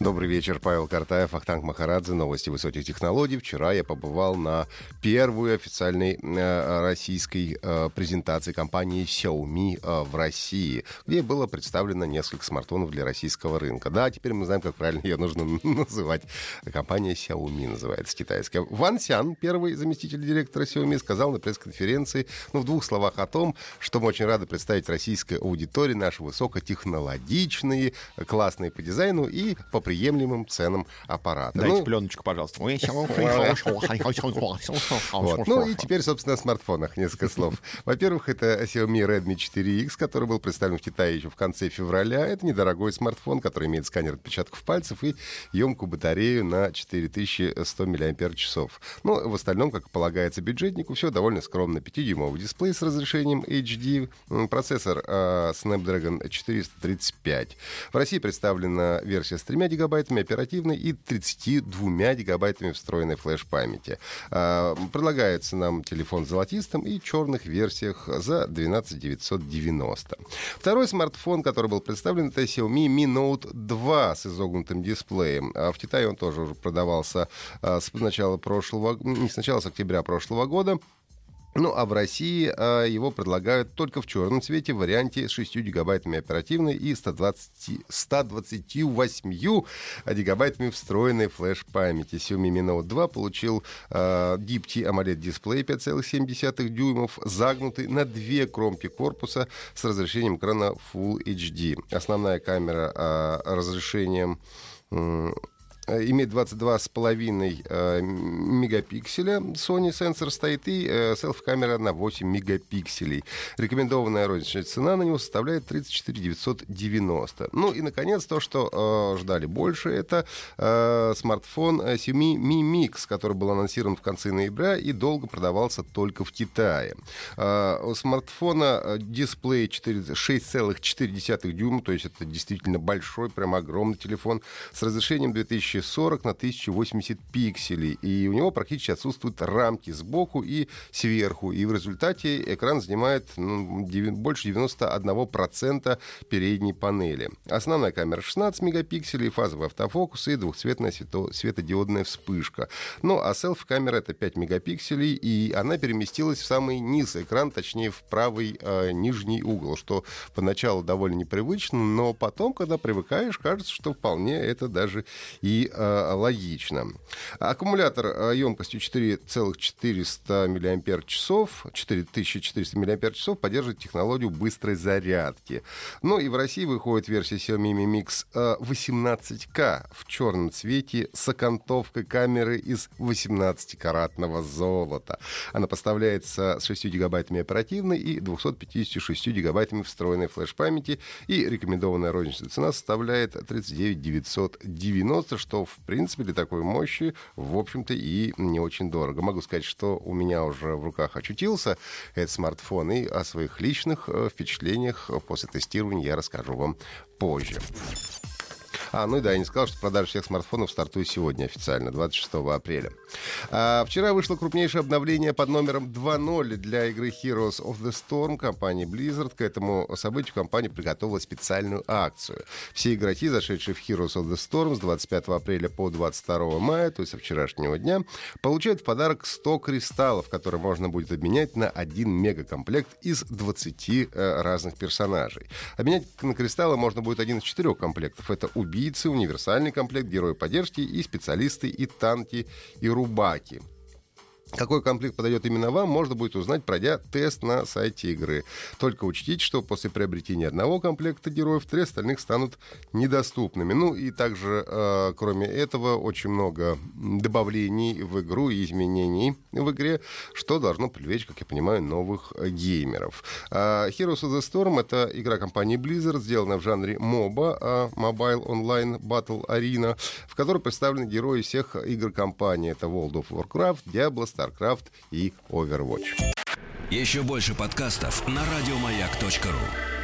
Добрый вечер, Павел Картаев, Ахтанг Махарадзе, новости высоких технологий. Вчера я побывал на первую официальной э, российской э, презентации компании Xiaomi э, в России, где было представлено несколько смартфонов для российского рынка. Да, теперь мы знаем, как правильно ее нужно называть. Компания Xiaomi называется китайская. Ван Сян, первый заместитель директора Xiaomi, сказал на пресс-конференции, ну, в двух словах о том, что мы очень рады представить российской аудитории наши высокотехнологичные, классные по дизайну и по приемлемым ценам аппарата. Дайте Ну, пленочку, пожалуйста. вот. Ну и теперь, собственно, о смартфонах несколько слов. Во-первых, это Xiaomi Redmi 4X, который был представлен в Китае еще в конце февраля. Это недорогой смартфон, который имеет сканер отпечатков пальцев и емкую батарею на 4100 мАч. Ну, в остальном, как полагается бюджетнику, все довольно скромно. 5-дюймовый дисплей с разрешением HD, процессор э, Snapdragon 435. В России представлена версия с 3 гигабайтами оперативной и 32 гигабайтами встроенной флеш-памяти. А, Предлагается нам телефон в золотистом и черных версиях за 12 990. Второй смартфон, который был представлен, это Xiaomi Mi Note 2 с изогнутым дисплеем. А В Китае он тоже уже продавался а, с начала прошлого, не с начала, с октября прошлого года. Ну, а в России а, его предлагают только в черном цвете в варианте с 6 гигабайтами оперативной и 120, 128 гигабайтами встроенной флеш-памяти. Xiaomi Mi Note 2 получил а, Deep T AMOLED дисплей 5,7 дюймов, загнутый на две кромки корпуса с разрешением экрана Full HD. Основная камера а, разрешением имеет 22,5 э, мегапикселя. Sony сенсор стоит и э, селфи-камера на 8 мегапикселей. Рекомендованная розничная цена на него составляет 34 990. Ну и, наконец, то, что э, ждали больше, это э, смартфон э, Xiaomi Mi Mix, который был анонсирован в конце ноября и долго продавался только в Китае. Э, у смартфона э, дисплей 4 6,4 дюйма, то есть это действительно большой, прям огромный телефон с разрешением 2040 на 1080 пикселей. И у него практически отсутствуют рамки сбоку и сверху. И в результате экран занимает ну, деви- больше 91% передней панели. Основная камера 16 мегапикселей, фазовый автофокус и двухцветная свето- светодиодная вспышка. Ну, а селфи-камера это 5 мегапикселей, и она переместилась в самый низ экрана, точнее в правый э, нижний угол, что поначалу довольно непривычно, но потом, когда привыкаешь, кажется, что вполне это даже и э, логично. Аккумулятор э, емкостью 4,400 мАч, 4400 мАч поддерживает технологию быстрой зарядки. Ну и в России выходит версия Xiaomi Mi Mix э, 18К в черном цвете с окантовкой камеры из 18-каратного золота. Она поставляется с 6 гигабайтами оперативной и 256 гигабайтами встроенной флеш-памяти. И рекомендованная розничная цена составляет 39 990, что, в принципе, для такой мощи, в общем-то, и не очень дорого. Могу сказать, что у меня уже в руках очутился этот смартфон, и о своих личных э, впечатлениях после тестирования я расскажу вам позже. А, ну да, я не сказал, что продажа всех смартфонов стартует сегодня официально, 26 апреля. А, вчера вышло крупнейшее обновление под номером 2.0 для игры Heroes of the Storm компании Blizzard. К этому событию компания приготовила специальную акцию. Все игроки, зашедшие в Heroes of the Storm с 25 апреля по 22 мая, то есть со вчерашнего дня, получают в подарок 100 кристаллов, которые можно будет обменять на один мегакомплект из 20 э, разных персонажей. Обменять на кристаллы можно будет один из четырех комплектов. Это убийцы, универсальный комплект, герои поддержки и специалисты, и танки, и рубаки. Какой комплект подойдет именно вам, можно будет узнать, пройдя тест на сайте игры. Только учтите, что после приобретения одного комплекта героев три остальных станут недоступными. Ну и также, э, кроме этого, очень много добавлений в игру и изменений в игре, что должно привлечь, как я понимаю, новых геймеров. Э, Heroes of the Storm — это игра компании Blizzard, сделанная в жанре MOBA, э, Mobile Online Battle Arena, в которой представлены герои всех игр компании. Это World of Warcraft, Diablo, StarCraft и Overwatch. Еще больше подкастов на радиомаяк.ру.